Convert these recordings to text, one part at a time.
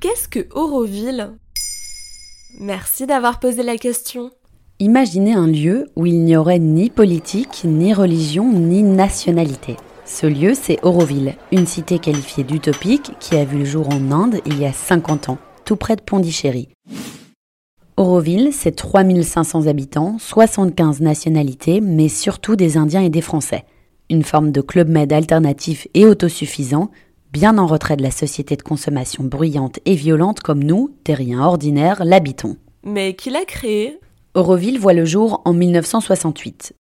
Qu'est-ce que Auroville? Merci d'avoir posé la question. Imaginez un lieu où il n'y aurait ni politique, ni religion, ni nationalité. Ce lieu, c'est Auroville, une cité qualifiée d'utopique qui a vu le jour en Inde il y a 50 ans, tout près de Pondichéry. Auroville, c'est 3500 habitants, 75 nationalités, mais surtout des Indiens et des Français. Une forme de club med alternatif et autosuffisant, bien en retrait de la société de consommation bruyante et violente comme nous, terriens ordinaires, l'habitons. Mais qui l'a créé? Auroville voit le jour en 1968,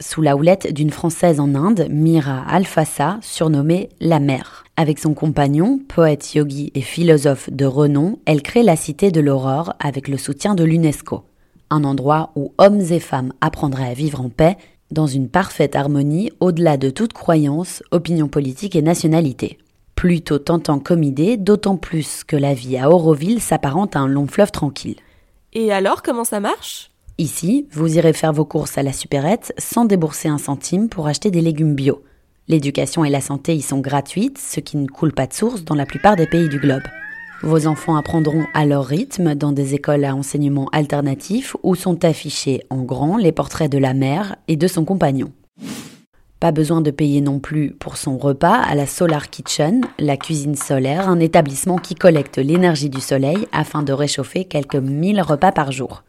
sous la houlette d'une Française en Inde, Mira Alfassa, surnommée La Mère. Avec son compagnon, poète yogi et philosophe de renom, elle crée la Cité de l'Aurore avec le soutien de l'UNESCO. Un endroit où hommes et femmes apprendraient à vivre en paix, dans une parfaite harmonie au-delà de toute croyance, opinion politique et nationalité. Plutôt tentant comme idée, d'autant plus que la vie à Auroville s'apparente à un long fleuve tranquille. Et alors, comment ça marche? Ici, vous irez faire vos courses à la supérette sans débourser un centime pour acheter des légumes bio. L'éducation et la santé y sont gratuites, ce qui ne coule pas de source dans la plupart des pays du globe. Vos enfants apprendront à leur rythme dans des écoles à enseignement alternatif où sont affichés en grand les portraits de la mère et de son compagnon. Pas besoin de payer non plus pour son repas à la Solar Kitchen, la cuisine solaire, un établissement qui collecte l'énergie du soleil afin de réchauffer quelques 1000 repas par jour.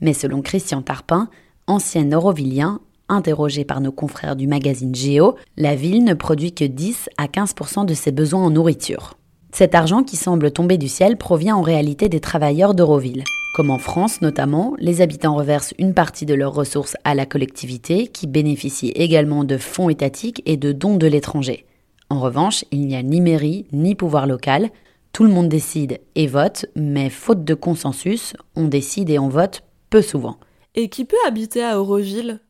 Mais selon Christian Tarpin, ancien eurovillien, interrogé par nos confrères du magazine Géo, la ville ne produit que 10 à 15% de ses besoins en nourriture. Cet argent qui semble tomber du ciel provient en réalité des travailleurs d'Euroville. Comme en France notamment, les habitants reversent une partie de leurs ressources à la collectivité qui bénéficie également de fonds étatiques et de dons de l'étranger. En revanche, il n'y a ni mairie ni pouvoir local, tout le monde décide et vote, mais faute de consensus, on décide et on vote peu souvent. Et qui peut habiter à Auroville?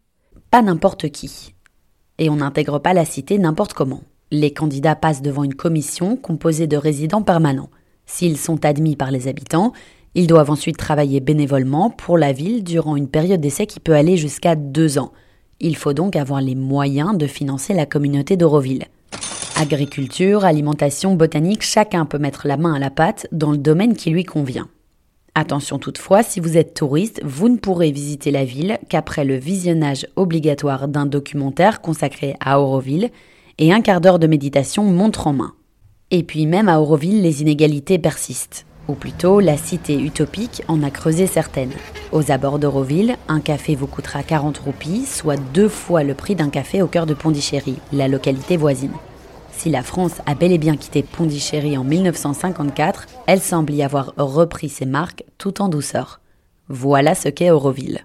Pas n'importe qui. Et on n'intègre pas la cité n'importe comment. Les candidats passent devant une commission composée de résidents permanents. S'ils sont admis par les habitants, ils doivent ensuite travailler bénévolement pour la ville durant une période d'essai qui peut aller jusqu'à deux ans. Il faut donc avoir les moyens de financer la communauté d'Auroville. Agriculture, alimentation, botanique, chacun peut mettre la main à la pâte dans le domaine qui lui convient. Attention toutefois, si vous êtes touriste, vous ne pourrez visiter la ville qu'après le visionnage obligatoire d'un documentaire consacré à Auroville et un quart d'heure de méditation montre en main. Et puis même à Auroville, les inégalités persistent. Ou plutôt, la cité utopique en a creusé certaines. Aux abords d'Auroville, un café vous coûtera 40 roupies, soit deux fois le prix d'un café au cœur de Pondichéry, la localité voisine. Si la France a bel et bien quitté Pondichéry en 1954, elle semble y avoir repris ses marques tout en douceur. Voilà ce qu'est Auroville.